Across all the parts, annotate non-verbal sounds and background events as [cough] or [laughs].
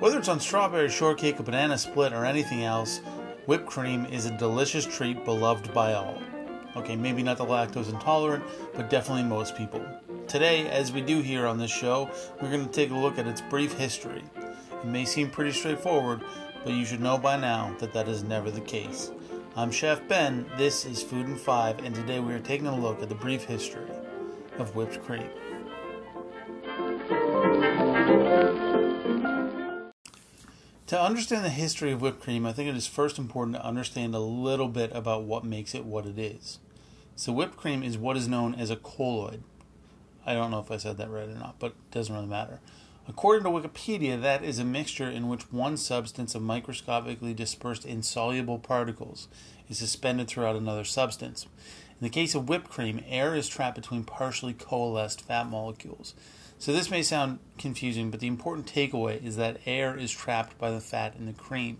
Whether it's on strawberry shortcake, a banana split, or anything else, whipped cream is a delicious treat beloved by all. Okay, maybe not the lactose intolerant, but definitely most people. Today, as we do here on this show, we're going to take a look at its brief history. It may seem pretty straightforward, but you should know by now that that is never the case. I'm Chef Ben, this is Food in 5, and today we are taking a look at the brief history of whipped cream. To understand the history of whipped cream, I think it is first important to understand a little bit about what makes it what it is. So, whipped cream is what is known as a colloid. I don't know if I said that right or not, but it doesn't really matter. According to Wikipedia, that is a mixture in which one substance of microscopically dispersed insoluble particles is suspended throughout another substance. In the case of whipped cream, air is trapped between partially coalesced fat molecules. So this may sound confusing, but the important takeaway is that air is trapped by the fat in the cream.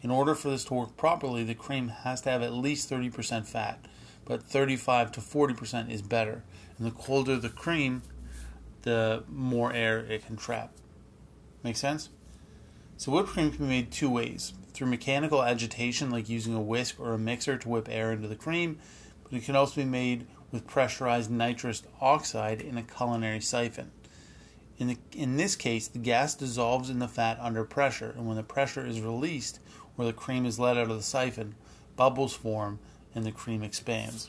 In order for this to work properly, the cream has to have at least 30% fat, but 35 to 40% is better. And the colder the cream, the more air it can trap. Make sense? So whipped cream can be made two ways. Through mechanical agitation, like using a whisk or a mixer to whip air into the cream, but it can also be made with pressurized nitrous oxide in a culinary siphon. In, the, in this case, the gas dissolves in the fat under pressure, and when the pressure is released, or the cream is let out of the siphon, bubbles form and the cream expands.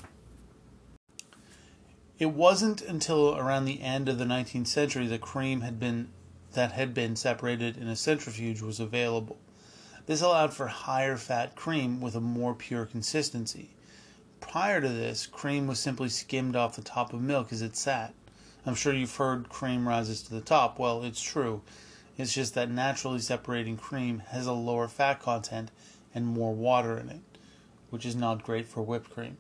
It wasn't until around the end of the 19th century that cream had been that had been separated in a centrifuge was available. This allowed for higher fat cream with a more pure consistency. Prior to this, cream was simply skimmed off the top of milk as it sat. I'm sure you've heard cream rises to the top. Well, it's true. It's just that naturally separating cream has a lower fat content and more water in it, which is not great for whipped cream.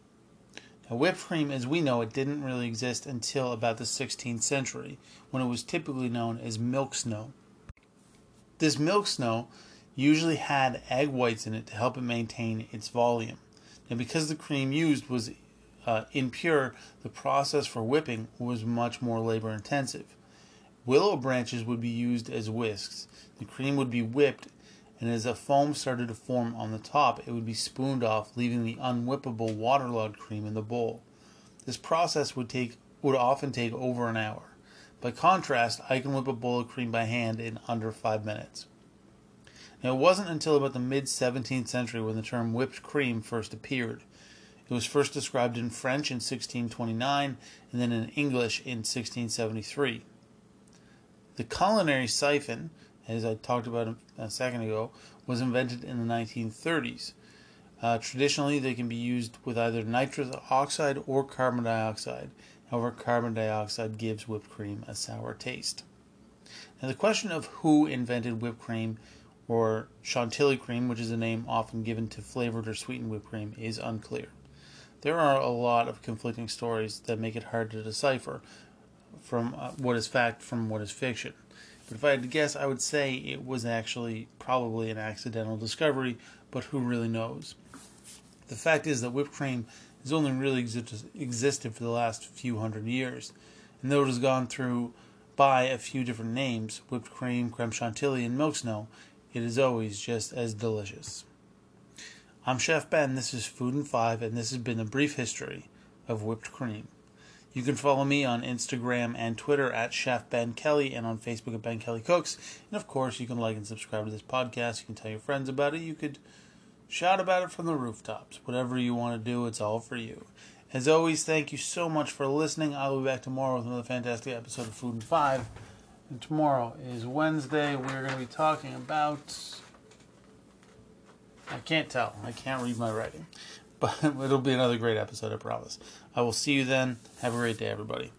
Now, whipped cream, as we know it, didn't really exist until about the 16th century, when it was typically known as milk snow. This milk snow usually had egg whites in it to help it maintain its volume. Now, because the cream used was uh, impure, the process for whipping was much more labor intensive. Willow branches would be used as whisks. The cream would be whipped, and as a foam started to form on the top, it would be spooned off, leaving the unwhippable waterlogged cream in the bowl. This process would take would often take over an hour. By contrast, I can whip a bowl of cream by hand in under five minutes. Now, it wasn't until about the mid 17th century when the term whipped cream first appeared. It was first described in French in 1629 and then in English in 1673. The culinary siphon, as I talked about a second ago, was invented in the 1930s. Uh, traditionally, they can be used with either nitrous oxide or carbon dioxide. However, carbon dioxide gives whipped cream a sour taste. Now, the question of who invented whipped cream or chantilly cream, which is a name often given to flavored or sweetened whipped cream, is unclear. There are a lot of conflicting stories that make it hard to decipher from uh, what is fact from what is fiction. But if I had to guess, I would say it was actually probably an accidental discovery, but who really knows? The fact is that whipped cream has only really existed for the last few hundred years, and though it has gone through by a few different names whipped cream, creme chantilly, and milk snow it is always just as delicious. I'm Chef Ben, this is Food in 5, and this has been a brief history of whipped cream. You can follow me on Instagram and Twitter at Chef Ben Kelly and on Facebook at Ben Kelly Cooks. And of course, you can like and subscribe to this podcast. You can tell your friends about it. You could shout about it from the rooftops. Whatever you want to do, it's all for you. As always, thank you so much for listening. I will be back tomorrow with another fantastic episode of Food in 5. And tomorrow is Wednesday. We're going to be talking about can't tell. I can't read my writing. But [laughs] it'll be another great episode, I promise. I will see you then. Have a great day, everybody.